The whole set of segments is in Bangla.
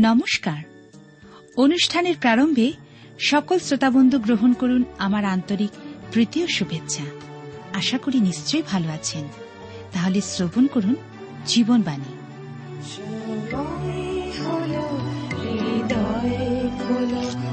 নমস্কার। অনুষ্ঠানের প্রারম্ভে সকল শ্রোতাবন্ধু গ্রহণ করুন আমার আন্তরিক তৃতীয় শুভেচ্ছা। আশা করি নিশ্চয়ই ভালো আছেন। তাহলে শ্রবণ করুন জীবনবাণী। হৃদয়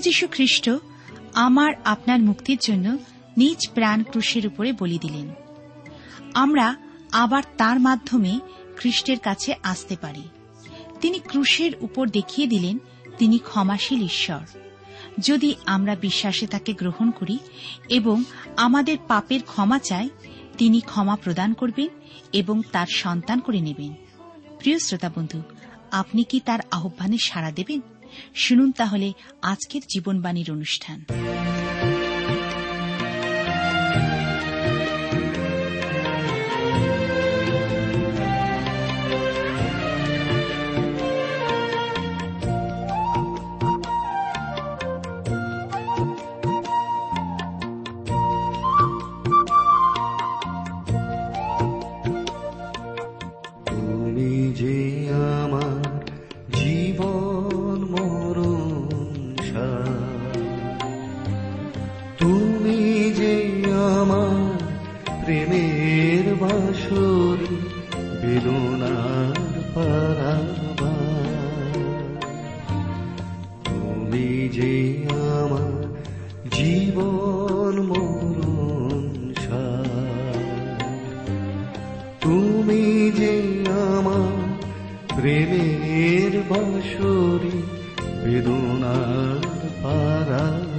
যীশু খ্রিস্ট আমার আপনার মুক্তির জন্য নিজ প্রাণ ক্রুশের উপরে বলি দিলেন। আমরা আবার তার মাধ্যমে খ্রিস্টের কাছে আসতে পারি। তিনি ক্রুশের উপর দেখিয়ে দিলেন, তিনি ক্ষমাশীল ঈশ্বর। যদি আমরা বিশ্বাসে তাকে গ্রহণ করি এবং আমাদের পাপের ক্ষমা চাই, তিনি ক্ষমা প্রদান করবেন এবং তার সন্তান করে নেবেন। প্রিয় শ্রোতা বন্ধু, আপনি কি তার আহ্বানে সাড়া দেবেন? শুনুন তাহলে আজকের জীবনবাণীর অনুষ্ঠান। বেদনার পারাবার। তুমি যে আমার জীবন মরণ তুমি যে আমার প্রেমের বাসরি বেদনার পারাবার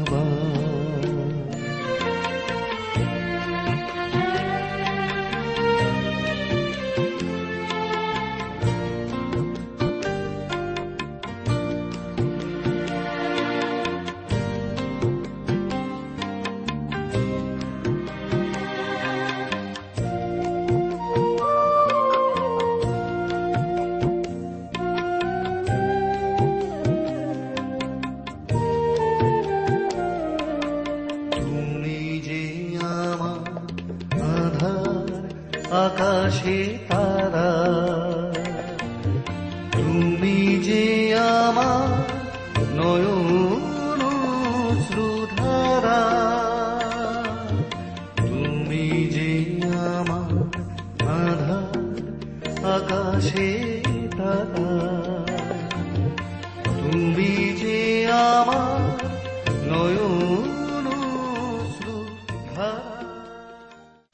আকাশে তারা। তুমি যে আমার নয়ন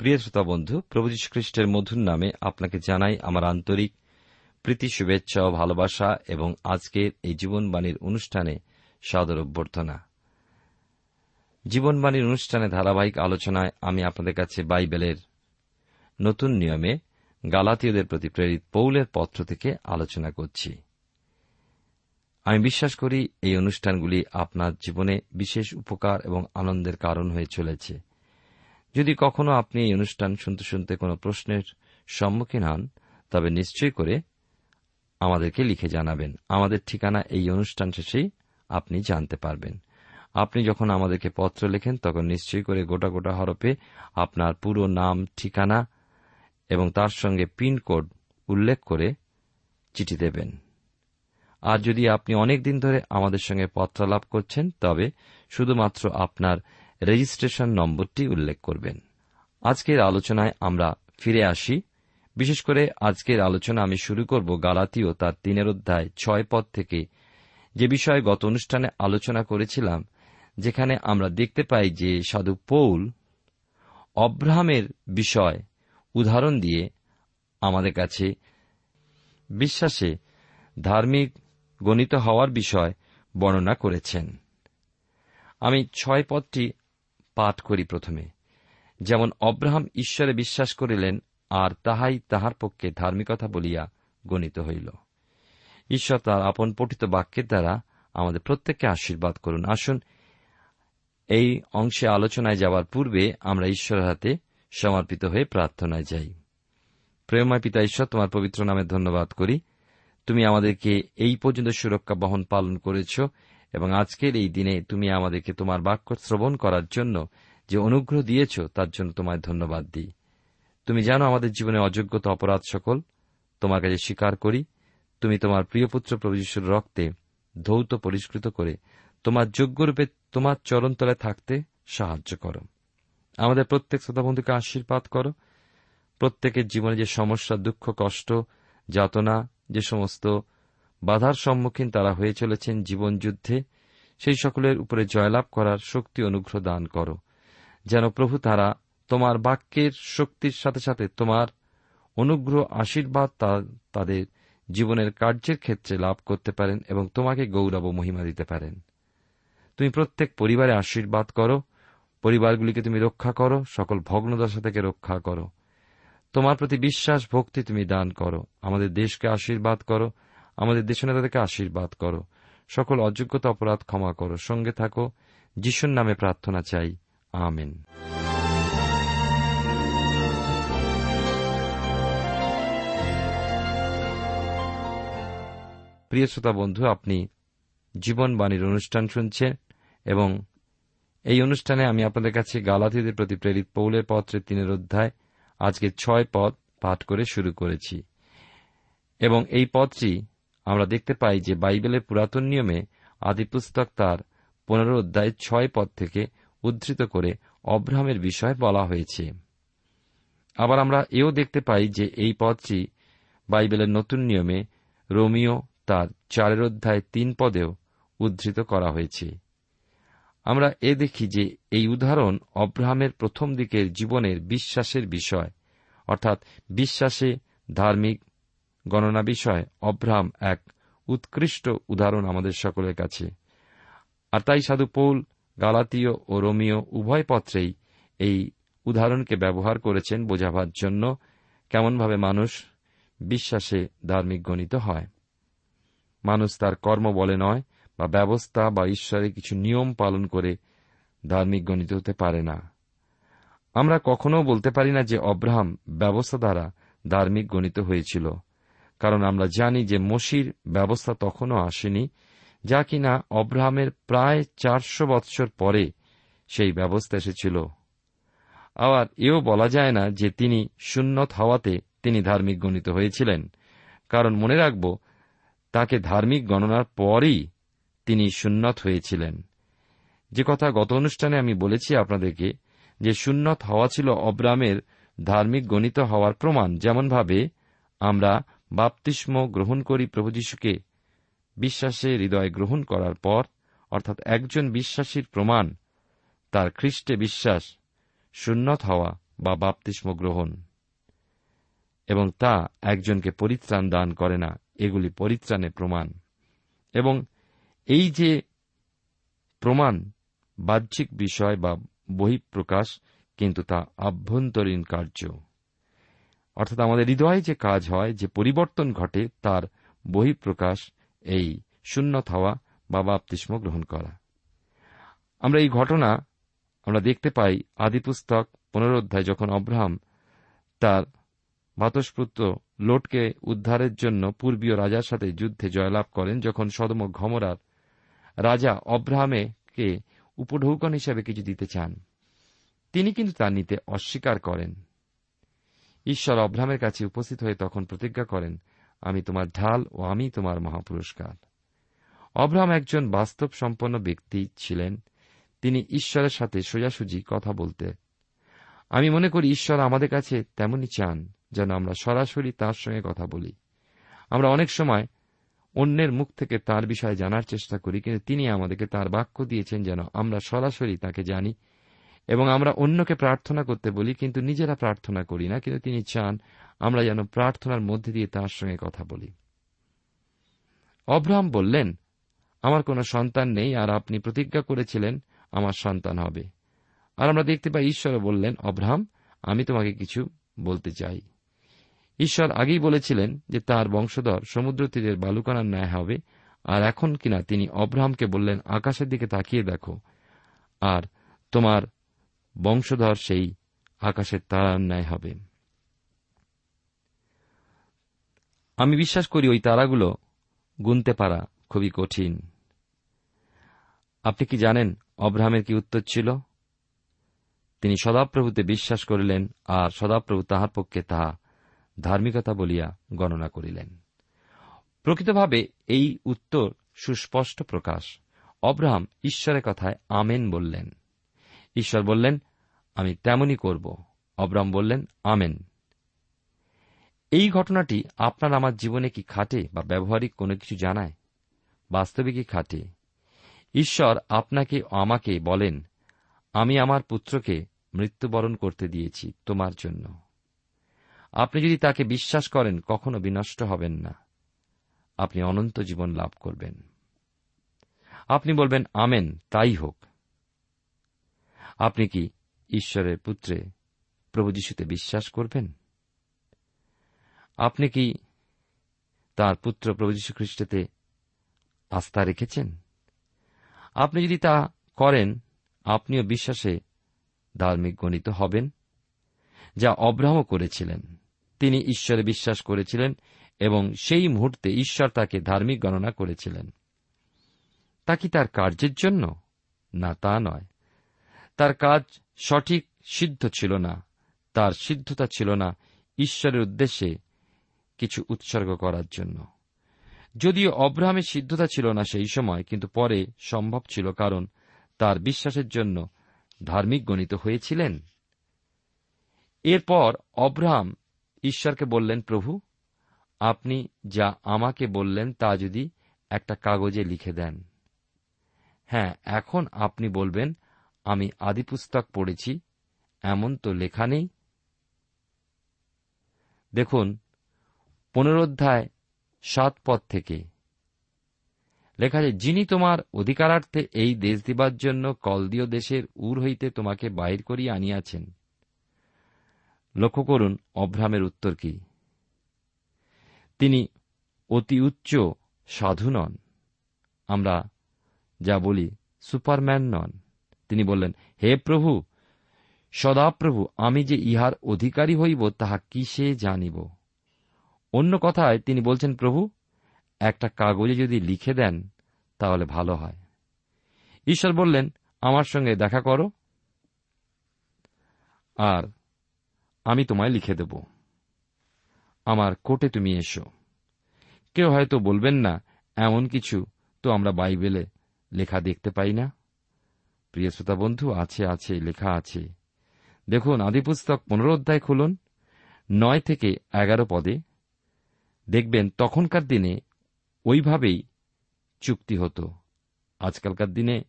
প্রিয় শ্রোতা বন্ধু, প্রভু খ্রিস্টের মধুর নামে আপনাকে জানাই আমার আন্তরিক প্রীতি, শুভেচ্ছা ও ভালোবাসা এবং আজকের এই জীবনবাণীর অনুষ্ঠানে সাদর অভ্যর্থনা। জীবনবাণীর অনুষ্ঠানে ধারাবাহিক আলোচনায় আমি আপনাদের কাছে বাইবেলের নতুন নিয়মে গালাতীয়দের প্রতি প্রেরিত পৌলের পত্র থেকে আলোচনা করছি। আমি বিশ্বাস করি এই অনুষ্ঠানগুলি আপনার জীবনে বিশেষ উপকার এবং আনন্দের কারণ হয়ে চলেছে। যদি কখনো আপনি এই অনুষ্ঠান শুনতে শুনতে কোনো প্রশ্নের সম্মুখীন হন, তবে নিশ্চয় করে আমাদেরকে লিখে জানাবেন। আমাদের ঠিকানা এই অনুষ্ঠান শেষেই আপনি জানতে পারবেন। আপনি যখন আমাদেরকে পত্র লেখেন, তখন নিশ্চয়ই করে গোটা গোটা হরফে আপনার পুরো নাম, ঠিকানা এবং তার সঙ্গে পিনকোড উল্লেখ করে চিঠি দেবেন। আর যদি আপনি অনেক দিন ধরে আমাদের সঙ্গে পত্রালাপ করছেন, তবে শুধুমাত্র আপনার রেজিস্ট্রেশন নম্বরটি উল্লেখ করবেন। আজকের আলোচনায় আমরা ফিরে আসি। বিশেষ করে আজকের আলোচনা আমি শুরু করব গালাতীয় তার তিনের অধ্যায় ছয় পদ থেকে। যে বিষয়ে গত অনুষ্ঠানে আলোচনা করেছিলাম, যেখানে আমরা দেখতে পাই যে সাধু পৌল অব্রাহামের বিষয় উদাহরণ দিয়ে আমাদের কাছে বিশ্বাসে ধার্মিক গণিত হওয়ার বিষয় বর্ণনা করেছেন। আমি ছয় পদটি পাঠ করি প্রথমে। যেমন অব্রাহাম ঈশ্বরে বিশ্বাস করিলেন, আর তাহাই তাহার পক্ষে ধার্মিকতা বলিয়া গণিত হইল। ঈশ্বর তার আপন পঠিত বাক্যের দ্বারা আমাদের প্রত্যেককে আশীর্বাদ করুন। আসুন, এই অংশে আলোচনায় যাওয়ার পূর্বে আমরা ঈশ্বরের হাতে সমর্পিত হয়ে প্রার্থনায় যাই। প্রেমময় পিতা ঈশ্বর, তোমার পবিত্র নামে ধন্যবাদ করি। তুমি আমাদেরকে এই পর্যন্ত সুরক্ষা বহন পালন করেছ। এবং আজকের এই দিনে তুমি আমাদেরকে তোমার বাক্য শ্রবণ করার জন্য যে অনুগ্রহ দিয়েছ, তার জন্য তোমায় ধন্যবাদ দিই। তুমি জানো আমাদের জীবনে অযোগ্যতা অপরাধ সকল। তোমার কাছে স্বীকার করি, তুমি তোমার প্রিয়পুত্র প্রভুযশুর রক্তে ধৌত পরিষ্কৃত করে তোমার যোগ্যরূপে তোমার চরণতলায় থাকতে সাহায্য করো। আমাদের প্রত্যেক শ্রোতাবন্ধুকে আশীর্বাদ করো। প্রত্যেকের জীবনে যে সমস্যা, দুঃখ, কষ্ট, যাতনা, যে সমস্ত বাধার সম্মুখীন তারা হয়ে চলেছেন জীবনযুদ্ধে সেই সকলের উপরে জয়লাভ করার শক্তি অনুগ্রহ দান করো। যেন প্রভু তারা তোমার বাক্যের শক্তির সাথে সাথে তোমার অনুগ্রহ, আশীর্বাদ তাদের জীবনের কার্যের ক্ষেত্রে লাভ করতে পারেন এবং তোমাকে গৌরব ও মহিমা দিতে পারেন। তুমি প্রত্যেক পরিবারে আশীর্বাদ করো, পরিবারগুলিকে তুমি রক্ষা করো, সকল ভগ্নদশা থেকে রক্ষা করো। তোমার প্রতি বিশ্বাস, ভক্তি তুমি দান করো। আমাদের দেশকে আশীর্বাদ করো আমাদের দেশনেতাদেরকে আশীর্বাদ করো। সকল অযোগ্যতা অপরাধ ক্ষমা করো। সঙ্গে থাকো। যিশুর নামে প্রার্থনা চাই। আমেন। প্রিয় শ্রোতা বন্ধু, আপনি জীবনবাণীর অনুষ্ঠান শুনছেন এবং এই অনুষ্ঠানে আমি আপনাদের কাছে গালাথীদের প্রতি প্রেরিত পৌলের পত্রের তিনের অধ্যায়, আজকে ছয় পদ পাঠ করে শুরু করেছি। এবং এই পদটি আমরা দেখতে পাই যে বাইবেলের পুরাতন নিয়মে আদিপুস্তক তার পনেরো অধ্যায় ছয় পদ থেকে উদ্ধৃত করে অব্রাহামের বিষয় বলা হয়েছে। আবার আমরা এও দেখতে পাই যে এই পদটি বাইবেলের নতুন নিয়মে রোমিও তার চারের অধ্যায় তিন পদেও উদ্ধৃত করা হয়েছে। আমরা এ দেখি যে এই উদাহরণ অব্রাহামের প্রথম দিকের জীবনের বিশ্বাসের বিষয়, অর্থাৎ বিশ্বাসে ধার্মিক গণনা বিষয়ে অব্রাহাম এক উৎকৃষ্ট উদাহরণ আমাদের সকলের কাছে। আর তাই সাধু পৌল, গালাতীয় ও রোমিও উভয় পত্রেই এই উদাহরণকে ব্যবহার করেছেন বোঝাবার জন্য কেমনভাবে মানুষ বিশ্বাসে ধার্মিক গণিত হয়। মানুষ তার কর্ম বলে নয় বা ব্যবস্থা বা ঈশ্বরের কিছু নিয়ম পালন করে ধার্মিক গণিত হতে পারে না। আমরা কখনো বলতে পারি না যে অব্রাহাম ব্যবস্থা দ্বারা ধার্মিক গণিত হয়েছিল। কারণ আমরা জানি যে মসির ব্যবস্থা তখনও আসেনি, যা কিনা অব্রাহামের প্রায় চারশো বৎসর পরে সেই ব্যবস্থা এসেছিল। আবার এও বলা যায় না যে তিনি সুন্নত হওয়াতে তিনি ধার্মিক গণিত হয়েছিলেন। কারণ মনে রাখব, তাকে ধার্মিক গণনার পরই তিনি সুন্নত হয়েছিলেন। যে কথা গত অনুষ্ঠানে আমি বলেছি আপনাদেরকে, যে সুন্নত হওয়া ছিল অব্রামের ধার্মিক গণিত হওয়ার প্রমাণ। যেমনভাবে আমরা বাপতিস্ম গ্রহণ করি প্রভু যীশুকে। বিশ্বাসে হৃদয় গ্রহণ করার পর, অর্থাৎ একজন বিশ্বাসীর প্রমাণ, তার খ্রিস্টে বিশ্বাস, সুন্নত হওয়া বা বাপতিস্ম গ্রহণ। এবং তা একজনকে পরিত্রাণ দান করে না, এগুলি পরিত্রাণের প্রমাণ। এবং এই যে প্রমাণ, বাহ্যিক বিষয় বা বহিঃপ্রকাশ, কিন্তু তা আভ্যন্তরীণ কার্য। অর্থাৎ আমাদের হৃদয়ে যে কাজ হয়, যে পরিবর্তন ঘটে, তার বহিঃপ্রকাশ এই শূন্যত হওয়া বা বাপতিস্ম গ্রহণ করা। আমরা এই ঘটনা আমরা দেখতে পাই আদিপুস্তক পুনরোধ্যায় যখন অব্রাহাম তার ভাতস্পুত্র লোটকে উদ্ধারের জন্য পূর্বীয় রাজার সাথে যুদ্ধে জয়লাভ করেন, যখন সদম ঘমরার রাজা অব্রাহামেকে উপঢৌকন হিসাবে কিছু দিতে চান। তিনি কিন্তু তা নিতে অস্বীকার করেন। ঈশ্বর অব্রাহামের কাছে উপস্থিত হয়ে তখন প্রতিজ্ঞা করেন, আমি তোমার ঢাল ও আমি তোমার মহাপুরস্কার। অব্রাহাম একজন বাস্তব সম্পন্ন ব্যক্তি ছিলেন। তিনি ঈশ্বরের সাথে সোজাসুজি কথা বলতে, আমি মনে করি ঈশ্বর আমাদের কাছে তেমনই চান যেন আমরা সরাসরি তার সঙ্গে কথা বলি। আমরা অনেক সময় অন্যের মুখ থেকে তার বিষয়ে জানার চেষ্টা করি, কিন্তু তিনি আমাদেরকে তার বাক্য দিয়েছেন যেন আমরা সরাসরি তাকে জানি এবং আমরা অন্যকে প্রার্থনা করতে বলি, কিন্তু নিজেরা প্রার্থনা করি না, কিন্তু তিনি চান আমরা যেন প্রার্থনার মধ্যে দিয়ে তার সঙ্গে কথা বলি। অব্রাহাম বললেন, আমার কোনো সন্তান নেই, আর আপনি প্রতিজ্ঞা করেছিলেন, আমার সন্তান হবে। আর আমরা দেখতে পাই ঈশ্বর বললেন, অব্রাহাম, আমি তোমাকে কিছু বলতে চাই। ঈশ্বর আগেই বলেছিলেন যে তার বংশধর সমুদ্র তীরের বালুকানার ন্যায় হবে, আর এখন কিনা তিনি অব্রাহামকে বললেন, আকাশের দিকে তাকিয়ে দেখো, আর তোমার বংশধর সেই আকাশের তারার ন্যায় হবে। আমি বিশ্বাস করি ওই তারাগুলো গুনতে পারা খুবই কঠিন। আপনি কি জানেন অব্রাহামের কি উত্তর ছিল? তিনি সদাপ্রভুতে বিশ্বাস করিলেন আর সদাপ্রভু তাহার পক্ষে তাহা ধার্মিকতা বলিয়া গণনা করিলেন। প্রকৃতভাবে এই উত্তর সুস্পষ্ট প্রকাশ। অব্রাহাম ঈশ্বরের কথায় আমেন বললেন। ঈশ্বর বললেন, আমি তেমনই করব। অব্রাম বললেন, আমেন। এই ঘটনাটি আপনার আমার জীবনে কি খাটে বা ব্যবহারিক কোনো কিছু জানায়? বাস্তবে কি খাটে? ঈশ্বর আপনাকে আমাকে বলেন, আমি আমার পুত্রকে মৃত্যুবরণ করতে দিয়েছি তোমার জন্য। আপনি যদি তাকে বিশ্বাস করেন, কখনো বিনষ্ট হবেন না। আপনি অনন্ত জীবন লাভ করবেন। আপনি বলবেন, আমেন, তাই হোক। আপনি কি ঈশ্বরের পুত্রে প্রভু যিশুতে বিশ্বাস করবেন? আপনি কি তার পুত্র প্রভু যীশু খ্রিস্টতে আস্থা রেখেছেন? আপনি যদি তা করেন, আপনিও বিশ্বাসে ধার্মিক গণিত হবেন, যা অব্রাহ্ম করেছিলেন। তিনি ঈশ্বরে বিশ্বাস করেছিলেন এবং সেই মুহূর্তে ঈশ্বর তাকে ধার্মিক গণনা করেছিলেন। তা কি তার কার্যের জন্য? না, তা নয়। তার কাজ সঠিক সিদ্ধ ছিল না। তার সিদ্ধতা ছিল না ঈশ্বরের উদ্দেশ্যে কিছু উৎসর্গ করার জন্য। যদিও অব্রাহামের সিদ্ধতা ছিল না সেই সময়, কিন্তু পরে সম্ভব ছিল কারণ তার বিশ্বাসের জন্য ধার্মিক গণিত হয়েছিলেন। এরপর অব্রাহাম ঈশ্বরকে বললেন, প্রভু, আপনি যা আমাকে বললেন তা যদি একটা কাগজে লিখে দেন। হ্যাঁ এখন আপনি বলবেন আমি আদিপুস্তক পড়েছি, এমন তো লেখা নেই। দেখুন পুনরোধ্যায় সাত পদ থেকে। লেখা আছে, যিনি তোমার অধিকারার্থে এই দেশ দিবার জন্য কলদীয় দেশের উর হইতে তোমাকে বাহির করিয়া আনিয়াছেন। লক্ষ্য করুন অভ্রামের উত্তর কি। তিনি অতি উচ্চ সাধু নন। আমরা যা বলি, সুপারম্যান নন। তিনি বললেন, হে প্রভু সদাপ্রভু আমি যে ইহার অধিকারী হইব, তাহা কিসে জানিব? অন্য কথায় তিনি বলছেন, প্রভু, একটা কাগজে যদি লিখে দেন, তাহলে ভালো হয়। ঈশ্বর বললেন, আমার সঙ্গে দেখা করো, আর আমি তোমায় লিখে দেব। আমার কোর্টে তুমি এসো। কেউ হয়তো বলবেন না, এমন কিছু তো আমরা বাইবেলে লেখা দেখতে পাই না। প্রিয় শ্রোতা বন্ধু, আছে আছে, লেখা আছে। দেখুন আদিপুস্তক পনেরো অধ্যায় খুলুন, নয় থেকে এগারো পদে। দেখবেন, তখনকার দিনে ওইভাবেই চুক্তি হতো। আজকালকার দিনে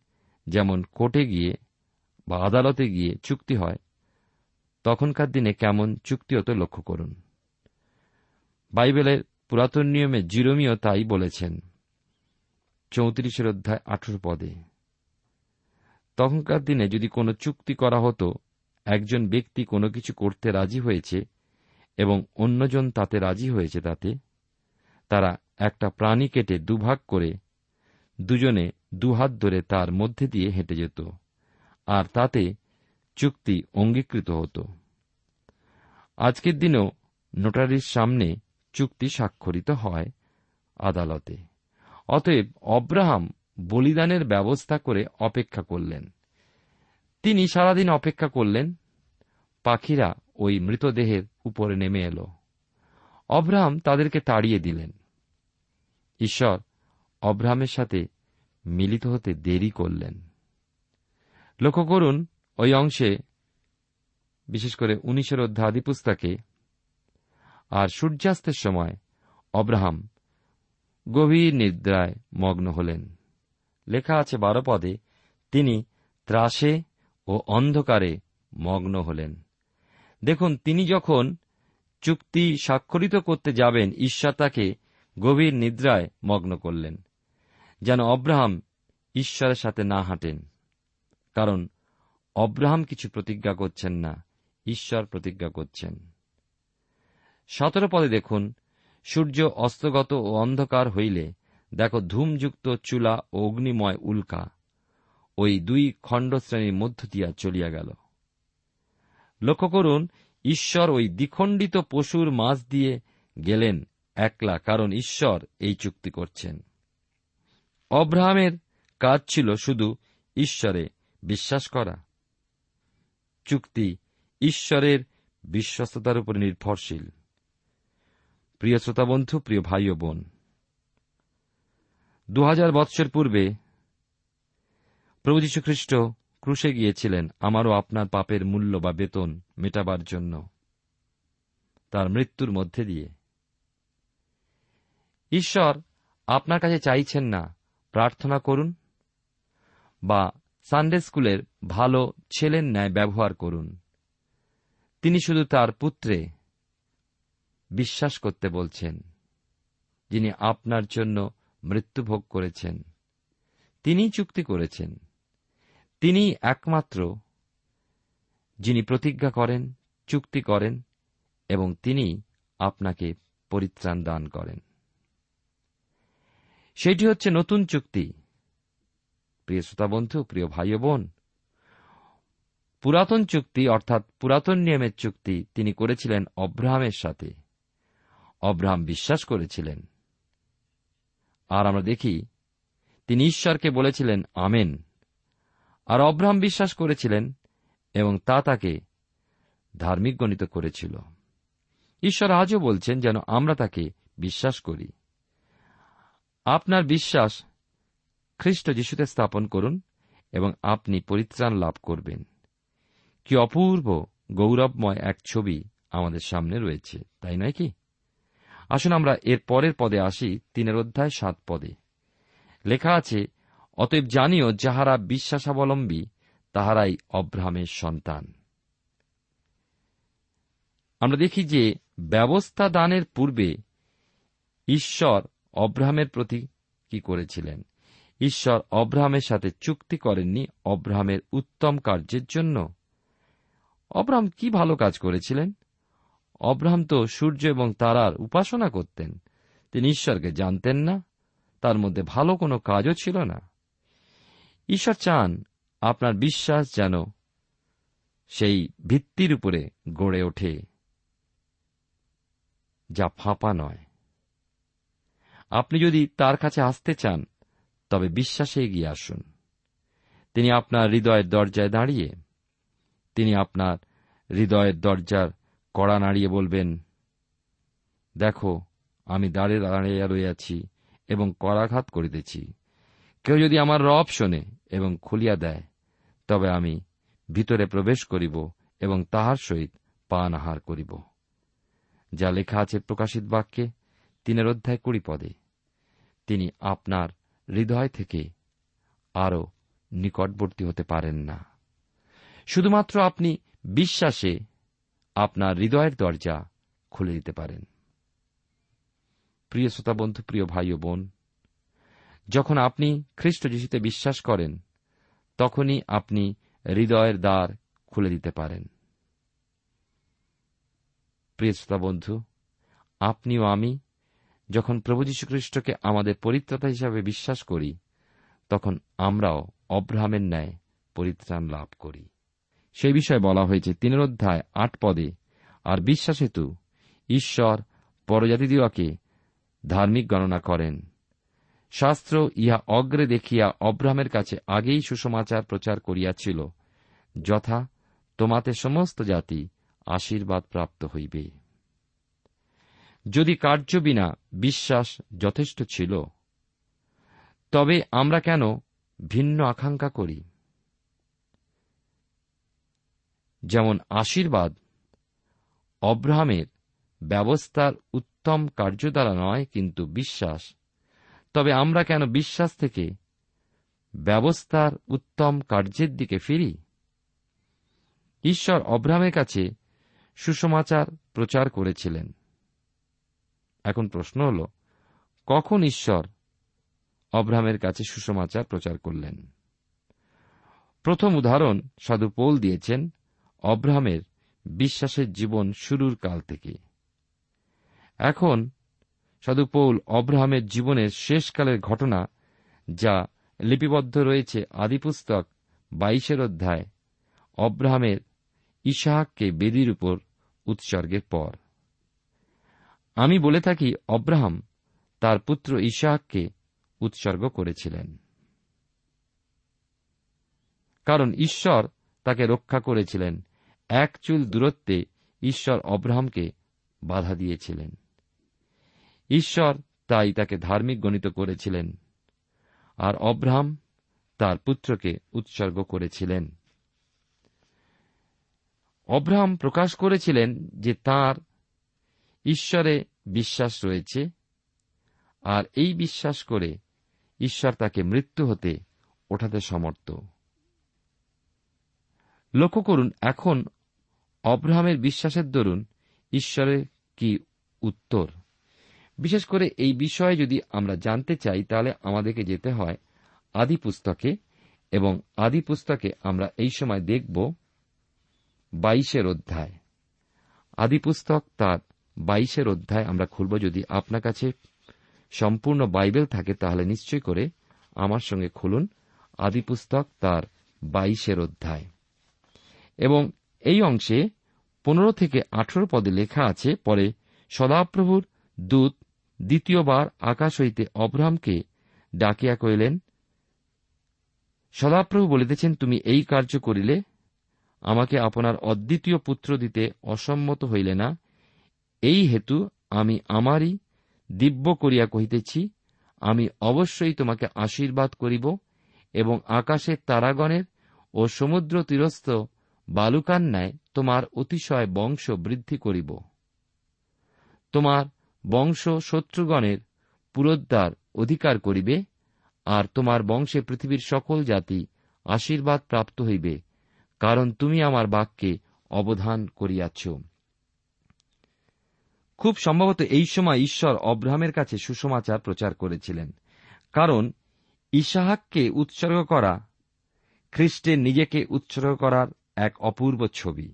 যেমন কোর্টে গিয়ে বা আদালতে গিয়ে চুক্তি হয়, তখনকার দিনে কেমন চুক্তি হতো লক্ষ্য করুন। বাইবেলের পুরাতন নিয়মে জিরোমিও তাই বলেছেন, চৌত্রিশের অধ্যায় আঠেরো পদে। তখনকার দিনে যদি কোনো চুক্তি করা হতো, একজন ব্যক্তি কোনো কিছু করতে রাজি হয়েছে এবং অন্যজন তাতে রাজি হয়েছে তাতে, তারা একটা প্রাণী কেটে দুভাগ করে দুজনে দুহাত ধরে তার মধ্যে দিয়ে হেঁটে যেত, আর তাতে চুক্তি অঙ্গীকৃত হতো। আজকের দিনেও নোটারির সামনে চুক্তি স্বাক্ষরিত হয় আদালতে। অতএব অব্রাহাম বলিদানের ব্যবস্থা করে অপেক্ষা করলেন। তিনি সারাদিন অপেক্ষা করলেন। পাখিরা ওই মৃতদেহের উপরে নেমে এল। অব্রাহাম তাদেরকে তাড়িয়ে দিলেন। ঈশ্বর, অব্রাহামের সাথে মিলিত হতে দেরি করলেন। লক্ষ্য করুন, ওই অংশে, বিশেষ করে উনিশের অধ্যায় আদি পুস্তকে আর সূর্যাস্তের সময় অব্রাহাম গভীর নিদ্রায় মগ্ন হলেন। লেখা আছে বারো পদে, তিনি ত্রাসে ও অন্ধকারে মগ্ন হলেন। দেখুন, তিনি যখন চুক্তি স্বাক্ষরিত করতে যাবেন, ঈশ্বর তাকে গভীর নিদ্রায় মগ্ন করলেন, যেন অব্রাহাম ঈশ্বরের সাথে না হাঁটেন। কারণ, অব্রাহাম কিছু প্রতিজ্ঞা করছেন না, ঈশ্বর প্রতিজ্ঞা করছেন। সতেরো পদে দেখুন, সূর্য অস্তগত ও অন্ধকার হইলে দেখো, ধূমযুক্ত চুলা ও অগ্নিময় উল্কা। ওই দুই খণ্ডশ্রেণীর মধ্য দিয়া চলিয়া গেল। লক্ষ্য করুন, ঈশ্বর ওই দ্বিখণ্ডিত পশুর মাঝ দিয়ে গেলেন একলা, কারণ ঈশ্বর এই চুক্তি করছেন। অব্রাহামের কাজ ছিল শুধু ঈশ্বরে বিশ্বাস করা। চুক্তি ঈশ্বরের বিশ্বস্ততার উপর নির্ভরশীল। প্রিয় শ্রোতা বন্ধু, প্রিয় ভাই ও বোন দু হাজার বৎসর পূর্বে প্রভু যীশু খ্রিস্ট ক্রুশে গিয়েছিলেন, আমারও আপনার পাপের মূল্য বা বেতন মেটাবার জন্য, তার মৃত্যুর মধ্যে দিয়ে। ঈশ্বর আপনার কাছে চাইছেন না, প্রার্থনা করুন বা সানডে স্কুলের ভালো ছেলের ন্যায় ব্যবহার করুন। তিনি শুধু তার পুত্রে বিশ্বাস করতে বলছেন, যিনি আপনার জন্য মৃত্যুভোগ করেছেন। তিনি চুক্তি করেছেন। তিনি একমাত্র যিনি প্রতিজ্ঞা করেন, চুক্তি করেন এবং তিনি আপনাকে পরিত্রাণ দান করেন। সেটি হচ্ছে নতুন চুক্তি। প্রিয় শ্রোতা বন্ধু, প্রিয় ভাই বোন, পুরাতন চুক্তি অর্থাৎ পুরাতন নিয়মের চুক্তি তিনি করেছিলেন অব্রাহামের সাথে। অব্রাহাম বিশ্বাস করেছিলেন। আর আমরা দেখি, তিনি ঈশ্বরকে বলেছিলেন, আমেন। আর অব্রাহাম বিশ্বাস করেছিলেন এবং তা তাকে ধার্মিক গণিত করেছিল। ঈশ্বর আজও বলছেন যেন আমরা তাকে বিশ্বাস করি। আপনার বিশ্বাস খ্রিস্ট যিশুতে স্থাপন করুন এবং আপনি পরিত্রাণ লাভ করবেন। কি অপূর্ব, গৌরবময় এক ছবি আমাদের সামনে রয়েছে, তাই নয় কি? আসুন আমরা এর পরের পদে আসি, তিনের অধ্যায় সাত পদে। লেখা আছে, অতএব জানিও যাহারা বিশ্বাসাবলম্বী, তাহারাই অব্রাহামের সন্তান। আমরা দেখি যে ব্যবস্থা দানের পূর্বে ঈশ্বর অব্রাহামের প্রতি কি করেছিলেন? ঈশ্বর অব্রাহামের সাথে চুক্তি করেননি অব্রাহামের উত্তম কার্যের জন্য। অব্রাহাম কি ভালো কাজ করেছিলেন? অব্রাহাম তো সূর্য এবং তারার উপাসনা করতেন। তিনি ঈশ্বরকে জানতেন না। তার মধ্যে ভালো কোনো কাজও ছিল না। ঈশ্বর চান আপনার বিশ্বাস যেন সেই ভিত্তির উপরে গড়ে ওঠে, যা ফাঁপা নয়। আপনি যদি তার কাছে আসতে চান, তবে বিশ্বাসে এগিয়ে আসুন। তিনি আপনার হৃদয়ের দরজায় দাঁড়িয়ে, তিনি আপনার হৃদয়ের দরজার কড়া নাড়িয়ে বলবেন, দেখো, আমি দাঁড়ে দাঁড়িয়ে রইয়াছি এবং করাঘাত করিতেছি। কেউ যদি আমার রব শোনে এবং খুলিয়া দেয়, তবে আমি ভিতরে প্রবেশ করিব এবং তাহার সহিত পান আহার করিব। যা লেখা আছে প্রকাশিত বাক্যে তিনের অধ্যায় কুড়ি পদে। তিনি আপনার হৃদয় থেকে আরও নিকটবর্তী হতে পারেন না। শুধুমাত্র আপনি বিশ্বাসে আপনার হৃদয়ের দরজা খুলে দিতে পারেন। প্রিয় শ্রোতা বন্ধু, প্রিয় ভাই ও বোন, যখন আপনি খ্রিস্ট যিশুতে বিশ্বাস করেন, তখনই আপনি হৃদয়ের দ্বার খুলে দিতে পারেন। প্রিয় শ্রোতা বন্ধু, আপনি ও আমি যখন প্রভু যীশুখ্রিস্টকে আমাদের পরিত্রাতা হিসাবে বিশ্বাস করি, তখন আমরাও অব্রাহামের ন্যায় পরিত্রাণ লাভ করি। সেই বিষয়ে বলা হয়েছে তিনের অধ্যায় আট পদে, আর বিশ্বাস হেতু ঈশ্বর পরজাতিদিওয়াকে ধার্মিক গণনা করেন। শাস্ত্র ইহা অগ্রে দেখিয়া অব্রাহামের কাছে আগেই সুসমাচার প্রচার করিয়াছিল, যথা তোমাতে সমস্ত জাতি আশীর্বাদ প্রাপ্ত হইবে। যদি কার্য বিনা বিশ্বাস যথেষ্ট ছিল, তবে আমরা কেন ভিন্ন আকাঙ্ক্ষা করি? যেমন আশীর্বাদ, অব্রাহামের ব্যবস্থার উত্তম কার্য দ্বারা নয়, কিন্তু বিশ্বাস। তবে আমরা কেন বিশ্বাস থেকে ব্যবস্থার উত্তম কার্যের দিকে ফিরি? ঈশ্বর অব্রাহামের কাছে সুসমাচার প্রচার করেছিলেন। এখন প্রশ্ন হল, কখন ঈশ্বর অব্রাহামের কাছে সুসমাচার প্রচার করলেন? প্রথম উদাহরণ সাধু পোল দিয়েছেন অব্রাহামের বিশ্বাসের জীবন শুরুর কাল থেকে। এখন সাধু পৌল অব্রাহামের জীবনের শেষকালের ঘটনা, যা লিপিবদ্ধ রয়েছে আদিপুস্তক বাইশের অধ্যায়, অব্রাহামের ইশাহাককে বেদির উপর উৎসর্গের পর। আমি বলে থাকি, অব্রাহাম তার পুত্র ইশাহাককে উৎসর্গ করেছিলেন। কারণ ঈশ্বর তাকে রক্ষা করেছিলেন এক চুল দূরত্বে ঈশ্বর অব্রাহামকে বাধা দিয়েছিলেন। ঈশ্বর তাই তাকে ধার্মিক গণিত করেছিলেন আর অব্রাহাম তার পুত্রকে উৎসর্গ করেছিলেন। অব্রাহাম প্রকাশ করেছিলেন যে তার ঈশ্বরে বিশ্বাস রয়েছে আর এই বিশ্বাস করে ঈশ্বর তাকে মৃত্যু হতে ওঠাতে সমর্থ। লক্ষ্য করুন, এখন অব্রাহামের বিশ্বাসের দরুন ঈশ্বরের কি উত্তর? বিশেষ করে এই বিষয়ে যদি আমরা জানতে চাই, তাহলে আমাদেরকে যেতে হয় আদি পুস্তকে এবং আদি পুস্তকে আমরা এই সময় দেখব বাইশের অধ্যায়। আদি পুস্তক তার বাইশের অধ্যায় আমরা খুলব। যদি আপনার কাছে সম্পূর্ণ বাইবেল থাকে, তাহলে নিশ্চয় করে আমার সঙ্গে খুলুন। আদি পুস্তক তার বাইশের অধ্যায়। এবং এই অংশে পনেরো থেকে আঠেরো পদে লেখা আছে, পরে সদাপ্রভুর দূত দ্বিতীয়বার আকাশ হইতে অব্রাহামকে ডাকিয়া কইলেন সদাপ্রভু বলিতেছেন, তুমি এই কার্য করিলে আমাকে আপনার অদ্বিতীয় পুত্র দিতে অসম্মত হইলে না। এই হেতু আমি আমারই দিব্য করিয়া কহিতেছি, আমি অবশ্যই তোমাকে আশীর্বাদ করিব এবং আকাশের তারাগণের ও সমুদ্র তীরস্থ বালুকার ন্যায় তোমার অতিশয় বংশ বৃদ্ধি করিব। তোমার বংশ শত্রুগণের পুরোদ্বার অধিকার করিবে, আর তোমার বংশে পৃথিবীর সকল জাতি আশীর্বাদ প্রাপ্ত হইবে, কারণ তুমি আমার বাক্যে অবধান করিয়াছ। খুব সম্ভবত এই সময় ঈশ্বর অব্রাহামের কাছে সুসমাচার প্রচার করেছিলেন, কারণ ইসাহাককে উৎসর্গ করা খ্রিস্টের নিজেকে উৎসর্গ করার এক অপূর্ব ছবি।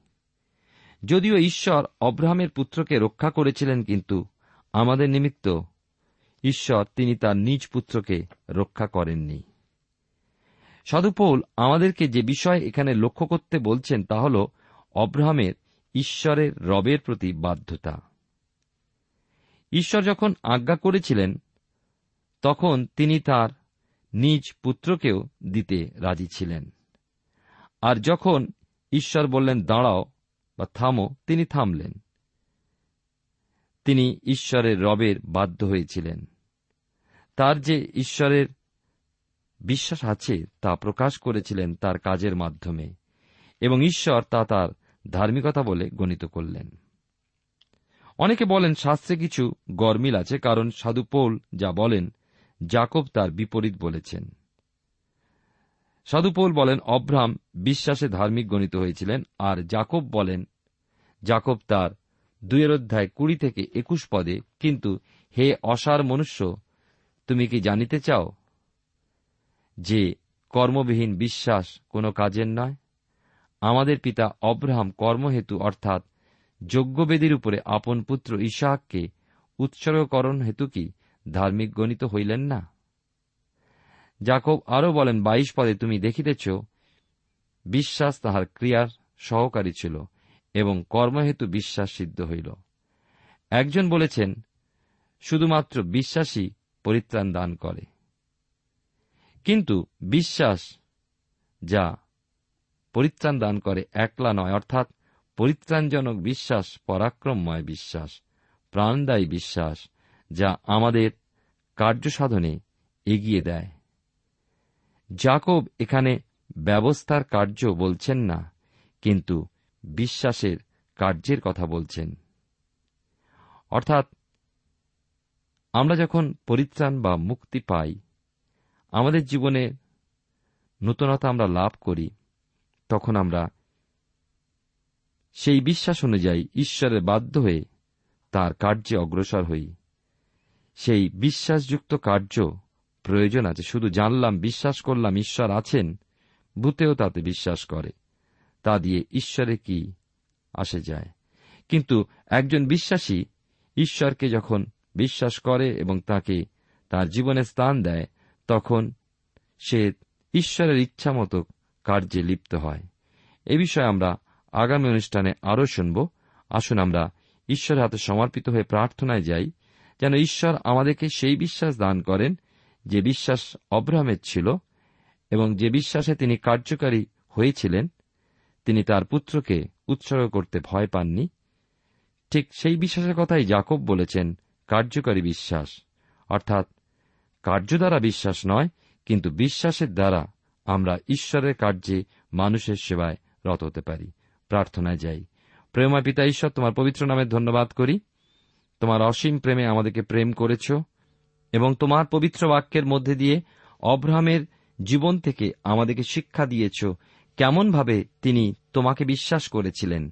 যদিও ঈশ্বর অব্রাহামের পুত্রকে রক্ষা করেছিলেন, কিন্তু আমাদের নিমিত্ত ঈশ্বর তিনি তার নিজ পুত্রকে রক্ষা করেননি। সদুপৌল আমাদেরকে যে বিষয় এখানে লক্ষ্য করতে বলছেন, তা হল অব্রাহামের ঈশ্বরের রবের প্রতি বাধ্যতা। ঈশ্বর যখন আজ্ঞা করেছিলেন, তখন তিনি তার নিজ পুত্রকেও দিতে রাজি ছিলেন। আর যখন ঈশ্বর বললেন, দাঁড়াও বা থামো। তিনি থামলেন। তিনি ঈশ্বরের রবের বাধ্য হয়েছিলেন। তার যে ঈশ্বরের বিশ্বাস আছে, তা প্রকাশ করেছিলেন তার কাজের মাধ্যমে এবং ঈশ্বর তা তার ধার্মিকতা বলে গণিত করলেন। অনেকে বলেন, শাস্ত্রে কিছু গরমিল আছে, কারণ সাধু পৌল যা বলেন জাকব তার বিপরীত বলেছেন। সাধুপৌল বলেন, অব্রাহাম বিশ্বাসে ধার্মিক গণিত হয়েছিলেন, আর জাকব বলেন জাকব তার দুয়ের অধ্যায় কুড়ি থেকে একুশ পদে, কিন্তু হে অসার মনুষ্য, তুমি কি জানিতে চাও যে কর্মবিহীন বিশ্বাস কোনো কাজের নয়? আমাদের পিতা অব্রাহাম কর্মহেতু, অর্থাৎ যজ্ঞবেদীর উপরে আপন পুত্র ইশাককে উৎসর্গকরণ হেতু কি ধার্মিক গণিত হইলেন না? জাকব আরও বলেন, বাইশ পদে তুমি দেখিতেছ, বিশ্বাস তাহার ক্রিয়ার সহকারী ছিল এবং কর্মহেতু বিশ্বাস সিদ্ধ হইল। একজন বলেছেন, শুধুমাত্র বিশ্বাসী পরিত্রাণ দান করে। কিন্তু বিশ্বাস যা পরিত্রাণ দান করে একলা নয়, অর্থাৎ পরিত্রাণজনক বিশ্বাস, পরাক্রমময় বিশ্বাস, প্রাণদায়ী বিশ্বাস যা আমাদের কার্যসাধনে এগিয়ে দেয়। জাকব এখানে ব্যবস্থার কার্য বলছেন না, কিন্তু বিশ্বাসের কার্যের কথা বলছেন। অর্থাৎ, আমরা যখন পরিত্রাণ বা মুক্তি পাই, আমাদের জীবনে নূতনতা আমরা লাভ করি, তখন আমরা সেই বিশ্বাস অনুযায়ী ঈশ্বরের বাধ্য হয়ে তার কার্যে অগ্রসর হই। সেই বিশ্বাসযুক্ত কার্য প্রয়োজন আছে। শুধু জানলাম, বিশ্বাস করলাম ঈশ্বর আছেন, ভূতেও তাতে বিশ্বাস করে। তা দিয়ে ঈশ্বরে কি আসে যায়? কিন্তু একজন বিশ্বাসী ঈশ্বরকে যখন বিশ্বাস করে এবং তাকে তার জীবনে স্থান দেয়, তখন সে ঈশ্বরের ইচ্ছামতো কার্যে লিপ্ত হয়। এ বিষয়ে আমরা আগামী অনুষ্ঠানে আরও শুনব। আসুন আমরা ঈশ্বরের হাতে সমর্পিত হয়ে প্রার্থনায় যাই, যেন ঈশ্বর আমাদেরকে সেই বিশ্বাস দান করেন যে বিশ্বাস অব্রাহামের ছিল এবং যে বিশ্বাসে তিনি কার্যকারী হয়েছিলেন, তিনি তার পুত্রকে উৎসর্গ করতে ভয় পাননি। ঠিক সেই বিশ্বাসের কথাই জাকব বলেছেন কার্যকারী বিশ্বাস। অর্থাৎ কার্য দ্বারা বিশ্বাস নয়, কিন্তু বিশ্বাসের দ্বারা আমরা ঈশ্বরের কার্যে মানুষের সেবায় রত হতে পারি। প্রার্থনায় যাই। প্রেমা পিতা ঈশ্বর, তোমার পবিত্র নামে ধন্যবাদ করি। তোমার অসীম প্রেমে আমাদেরকে প্রেম করেছ। এবং তোমার পবিত্র বাক্যের মধ্যে দিয়ে অব্রাহামের জীবন থেকে আমাদেরকে শিক্ষা দিয়েছ, কেমনভাবে তিনি তোমাকে বিশ্বাস করেছিলেন।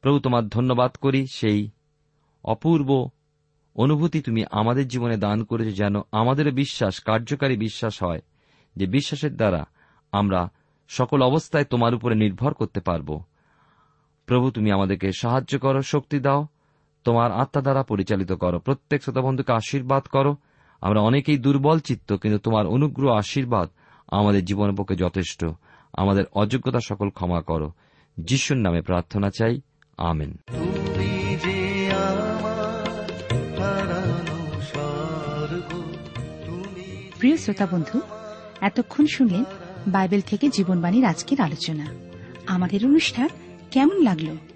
প্রভু, তোমার ধন্যবাদ করি সেই অপূর্ব অনুভূতি তুমি আমাদের জীবনে দান করেছ যেন আমাদের বিশ্বাস, কার্যকারী বিশ্বাস হয়, যে বিশ্বাসের দ্বারা আমরা সকল অবস্থায় তোমার উপরে নির্ভর করতে পারব। প্রভু, তুমি আমাদেরকে সাহায্য করো, শক্তি দাও তোমার আত্মা দ্বারা পরিচালিত করো। প্রত্যেক শ্রোতাবন্ধুকে আশীর্বাদ করো। আমরা অনেকেই দুর্বল চিত্ত কিন্তু তোমার অনুগ্রহ আশীর্বাদ আমাদের জীবনের পক্ষে যথেষ্ট। আমাদের অযোগ্যতা সকল ক্ষমা করো। যিশুর নামে প্রার্থনা চাই। আমেন। প্রিয় শ্রোতা বন্ধু এতক্ষণ শুনলেন বাইবেল থেকে জীবনবাণীর আজকের আলোচনা। আমাদের অনুষ্ঠান কেমন লাগল?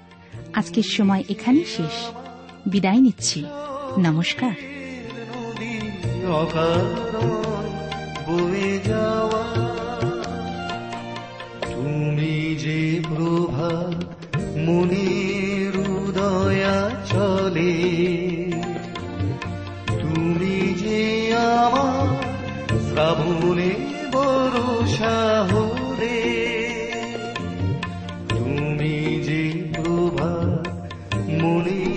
আজকের সময় এখানেই শেষ। বিদায় নিচ্ছি। নমস্কার। তুমি যে প্রভাত মনের উদয়া চলে, তুমি যে আমার শ্রাবণে বরষা হলে মনের